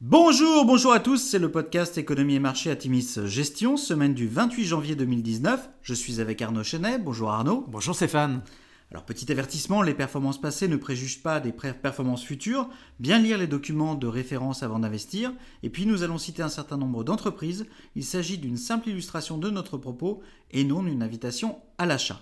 Bonjour, bonjour à tous, c'est le podcast Économie et Marché à Timis Gestion, semaine du 28 janvier 2019. Je suis avec Arnaud Chenet. Bonjour Arnaud. Bonjour Stéphane. Alors petit avertissement, les performances passées ne préjugent pas des performances futures. Bien lire les documents de référence avant d'investir. Et puis nous allons citer un certain nombre d'entreprises. Il s'agit d'une simple illustration de notre propos et non d'une invitation à l'achat.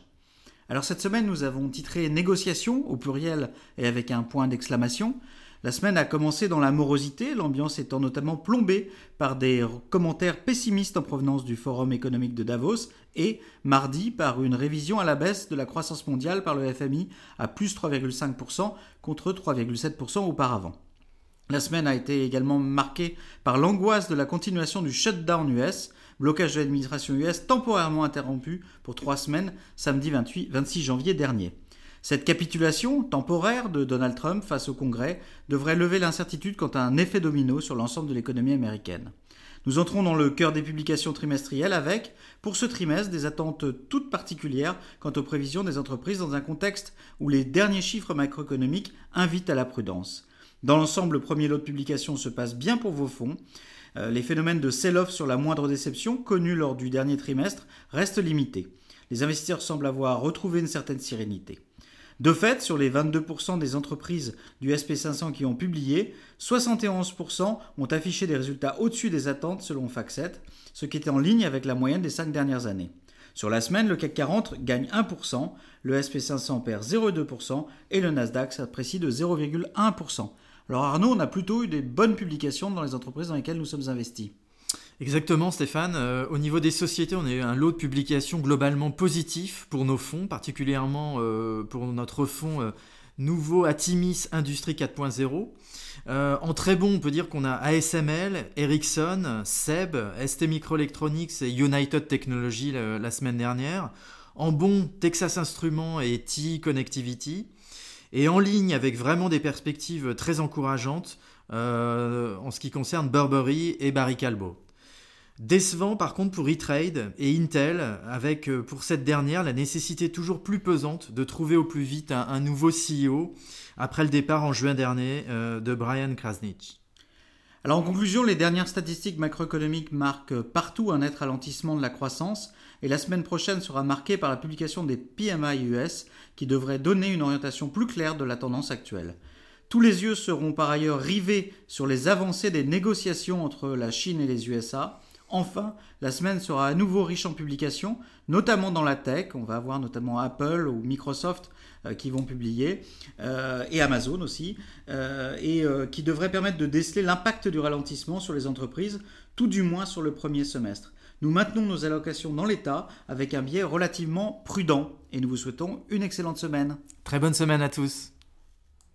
Alors cette semaine, nous avons titré Négociation au pluriel et avec un point d'exclamation. La semaine a commencé dans la morosité, l'ambiance étant notamment plombée par des commentaires pessimistes en provenance du Forum économique de Davos et, mardi, par une révision à la baisse de la croissance mondiale par le FMI à plus 3,5% contre 3,7% auparavant. La semaine a été également marquée par l'angoisse de la continuation du shutdown US, blocage de l'administration US temporairement interrompu pour trois semaines samedi 28, 26 janvier dernier. Cette capitulation temporaire de Donald Trump face au Congrès devrait lever l'incertitude quant à un effet domino sur l'ensemble de l'économie américaine. Nous entrons dans le cœur des publications trimestrielles avec, pour ce trimestre, des attentes toutes particulières quant aux prévisions des entreprises dans un contexte où les derniers chiffres macroéconomiques invitent à la prudence. Dans l'ensemble, le premier lot de publications se passe bien pour vos fonds. Euh, les phénomènes de sell-off sur la moindre déception connus lors du dernier trimestre restent limités. Les investisseurs semblent avoir retrouvé une certaine sérénité. De fait, sur les 22% des entreprises du SP500 qui ont publié, 71% ont affiché des résultats au-dessus des attentes selon FactSet, ce qui était en ligne avec la moyenne des 5 dernières années. Sur la semaine, le CAC 40 gagne 1%, le SP500 perd 0,2% et le Nasdaq s'apprécie de 0,1%. Alors Arnaud, on a plutôt eu des bonnes publications dans les entreprises dans lesquelles nous sommes investis. Exactement Stéphane. Euh, au niveau des sociétés, on a eu un lot de publications globalement positif pour nos fonds, particulièrement euh, pour notre fonds euh, nouveau Atimis Industrie 4.0. en très bon, on peut dire qu'on a ASML, Ericsson, SEB, ST Microelectronics et United Technologies la, semaine dernière. En bon, Texas Instruments et TI Connectivity. Et en ligne avec vraiment des perspectives très encourageantes en ce qui concerne Burberry et Barry Callebaut. Décevant par contre pour E-Trade et Intel, avec euh, pour cette dernière la nécessité toujours plus pesante de trouver au plus vite un, nouveau CEO après le départ en juin dernier euh, de Brian Krasnich. Alors en conclusion, les dernières statistiques macroéconomiques marquent partout un net ralentissement de la croissance et la semaine prochaine sera marquée par la publication des PMI US qui devrait donner une orientation plus claire de la tendance actuelle. Tous les yeux seront par ailleurs rivés sur les avancées des négociations entre la Chine et les USA Enfin, la semaine sera à nouveau riche en publications, notamment dans la tech. On va avoir notamment Apple ou Microsoft euh, qui vont publier, euh, et Amazon aussi, euh, et qui devraient permettre de déceler l'impact du ralentissement sur les entreprises, tout du moins sur le premier semestre. Nous maintenons nos allocations dans l'état avec un biais relativement prudent et nous vous souhaitons une excellente semaine. Très bonne semaine à tous.